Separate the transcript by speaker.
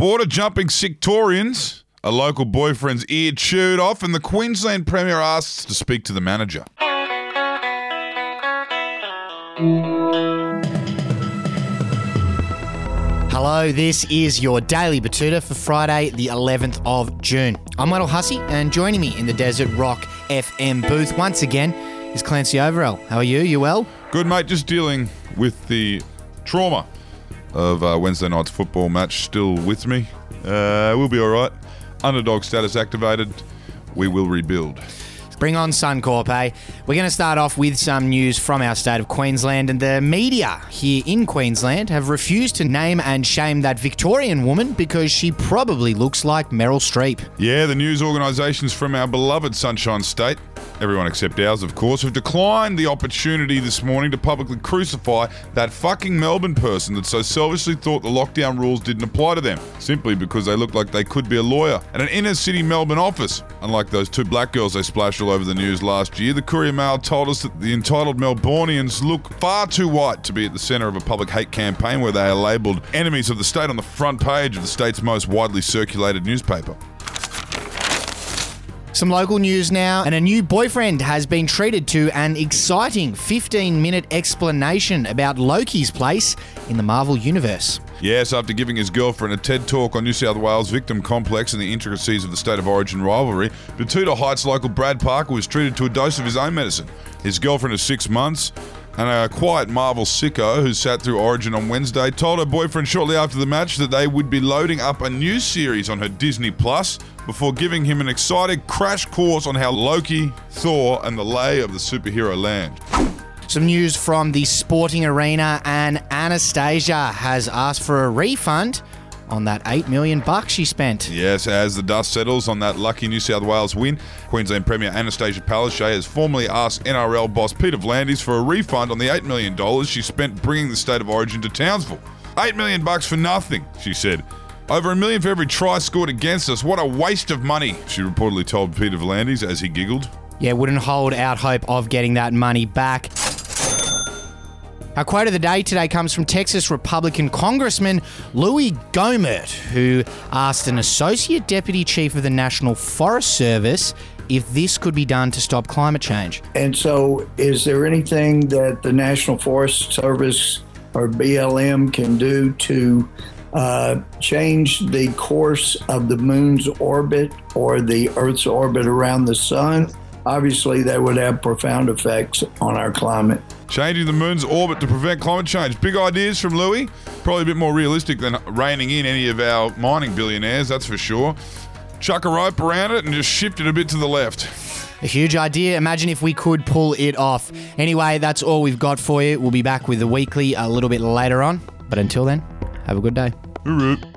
Speaker 1: Border jumping Sicktorians. A local boyfriend's ear chewed off, and the Queensland Premier asks to speak to the manager.
Speaker 2: Hello, this is your Daily Betoota for Friday, the 11th of June. I'm Michael Hussey, and joining me in the Desert Rock FM booth once again is Clancy Overell. How are you? You well?
Speaker 1: Good, mate. Just dealing with the trauma of uh, Wednesday night's football match still with me. Uh, we'll be all right. Underdog status activated. We will rebuild.
Speaker 2: Bring on Suncorp, eh? We're going to start off with some news from our state of Queensland, and the media here in Queensland have refused to name and shame that Victorian woman because she probably looks like Meryl Streep.
Speaker 1: Yeah, the news organisations from our beloved Sunshine State, everyone except ours, of course, have declined the opportunity this morning to publicly crucify that fucking Melbourne person that so selfishly thought the lockdown rules didn't apply to them, simply because they looked like they could be a lawyer at an inner city Melbourne office. Unlike those two black girls they splashed all over the news last year, the Courier Mail told us that the entitled Melbourneians look far too white to be at the centre of a public hate campaign where they are labelled enemies of the state on the front page of the state's most widely circulated newspaper.
Speaker 2: Some local news now, and a new boyfriend has been treated to an exciting 15 minute explanation about Loki's place in the Marvel Universe.
Speaker 1: Yes, after giving his girlfriend a TED talk on New South Wales victim complex and the intricacies of the state of origin rivalry, Betoota Heights local Brad Parker was treated to a dose of his own medicine. His girlfriend of six months and a quiet Marvel sicko who sat through Origin on Wednesday told her boyfriend shortly after the match that they would be loading up a new series on her Disney Plus before giving him an excited crash course on how Loki, Thor, and the lay of the superhero land.
Speaker 2: Some news from the sporting arena, and Anastasia has asked for a refund on that 8 million bucks she spent.
Speaker 1: Yes, as the dust settles on that lucky New South Wales win, Queensland Premier Anastasia Palaszczuk has formally asked NRL boss Peter V'landys for a refund on the $8 million she spent bringing the state of origin to Townsville. 8 million bucks for nothing, she said. Over a million for every try scored against us. What a waste of money, she reportedly told Peter V'landys as he giggled.
Speaker 2: Yeah, wouldn't hold out hope of getting that money back. Our quote of the day today comes from Texas Republican Congressman Louis Gohmert, who asked an Associate Deputy Chief of the National Forest Service if this could be done to stop climate change.
Speaker 3: And so, is there anything that the National Forest Service or BLM can do to uh, change the course of the moon's orbit or the Earth's orbit around the sun? Obviously, that would have profound effects on our climate.
Speaker 1: Changing the moon's orbit to prevent climate change. Big ideas from Louis. Probably a bit more realistic than reining in any of our mining billionaires, that's for sure. Chuck a rope around it and just shift it a bit to the left.
Speaker 2: A huge idea. Imagine if we could pull it off. Anyway, that's all we've got for you. We'll be back with the weekly a little bit later on. But until then, have a good day.
Speaker 1: Hooroo.